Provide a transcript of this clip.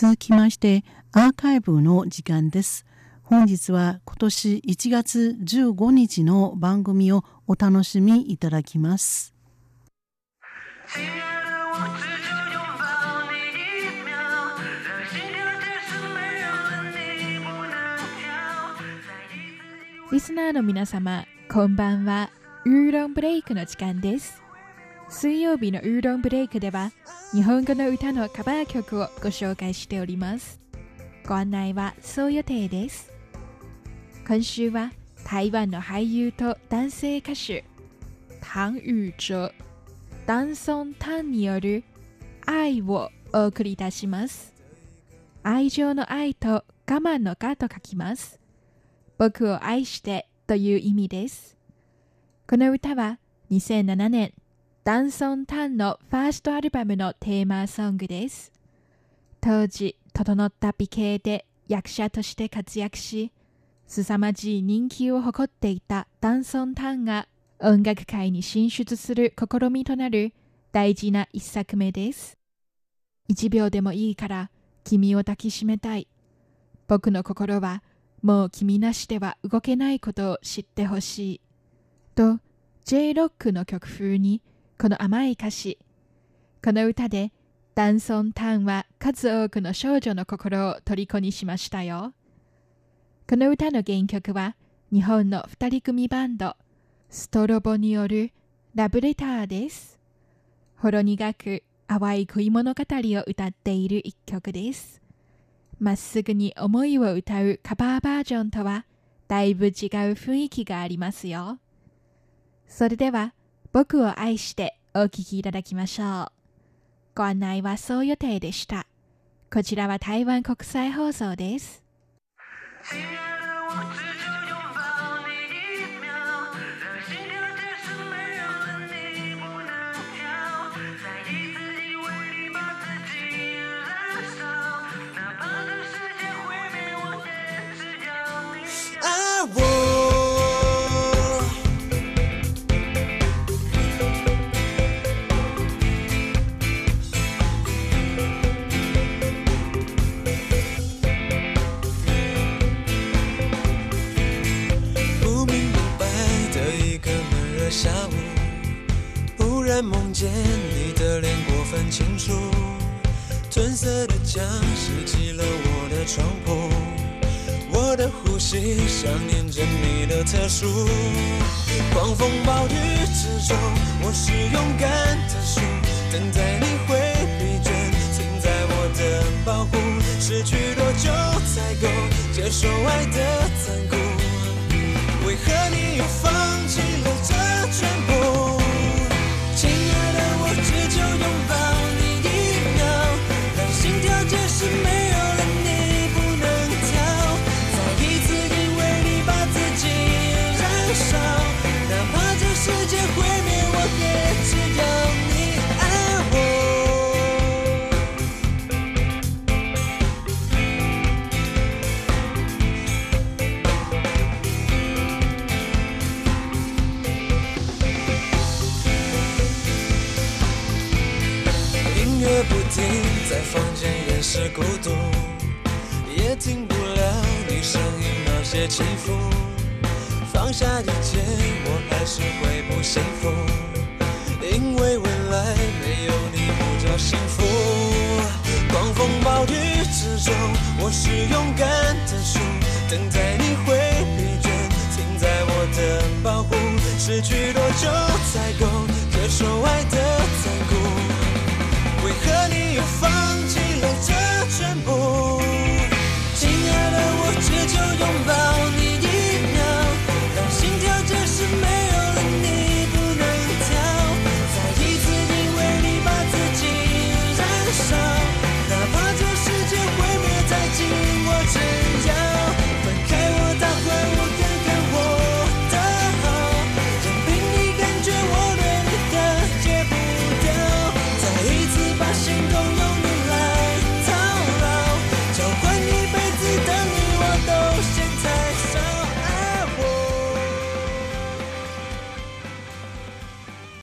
続きましてアーカイブの時間です本日は今年1月15日の番組をお楽しみいただきますリスナーの皆様、こんばんは。ウーロンブレイクの時間です。水曜日のウーロンブレイクでは、日本語の歌のカバー曲をご紹介しております。ご案内はそう予定です。今週は台湾の俳優と男性歌手、唐宇哲、ダンソン・タンによる愛をお送りいたします。愛情の愛と我慢の我と書きます。僕を愛してという意味です。この歌は2007年、ダンソン・タンのファーストアルバムのテーマソングです。当時、整った美形で役者として活躍し、凄まじい人気を誇っていたダンソン・タンが音楽界に進出する試みとなる大事な一作目です。一秒でもいいから君を抱きしめたい。僕の心はもう君なしでは動けないことを知ってほしい。と、J ロックの曲風にこの甘い歌詞。この歌でダンソン・タンは数多くの少女の心を虜にしましたよ。この歌の原曲は日本の二人組バンドストロボによるラブレターです。ほろ苦く淡い恋物語を歌っている一曲です。まっすぐに思いを歌うカバーバージョンとはだいぶ違う雰囲気がありますよ。それでは僕を愛してお聴きいただきましょう。ご案内はそう予定でした。こちらは台湾国際放送です。下午，忽然梦见你的脸过分清楚，褪色的墙袭击了我的窗户，我的呼吸想念着你的特殊。狂风暴雨之中，我是勇敢的树，等待你会疲倦，停在我的保护。失去多久才够接受爱的残酷？should made 乐不停，在房间掩饰孤独，也听不了你声音那些起伏。放下一切，我还是会不幸福，因为未来没有你不叫幸福。狂风暴雨之中，我是勇敢的树，等待你会疲倦，停在我的保护。失去多久才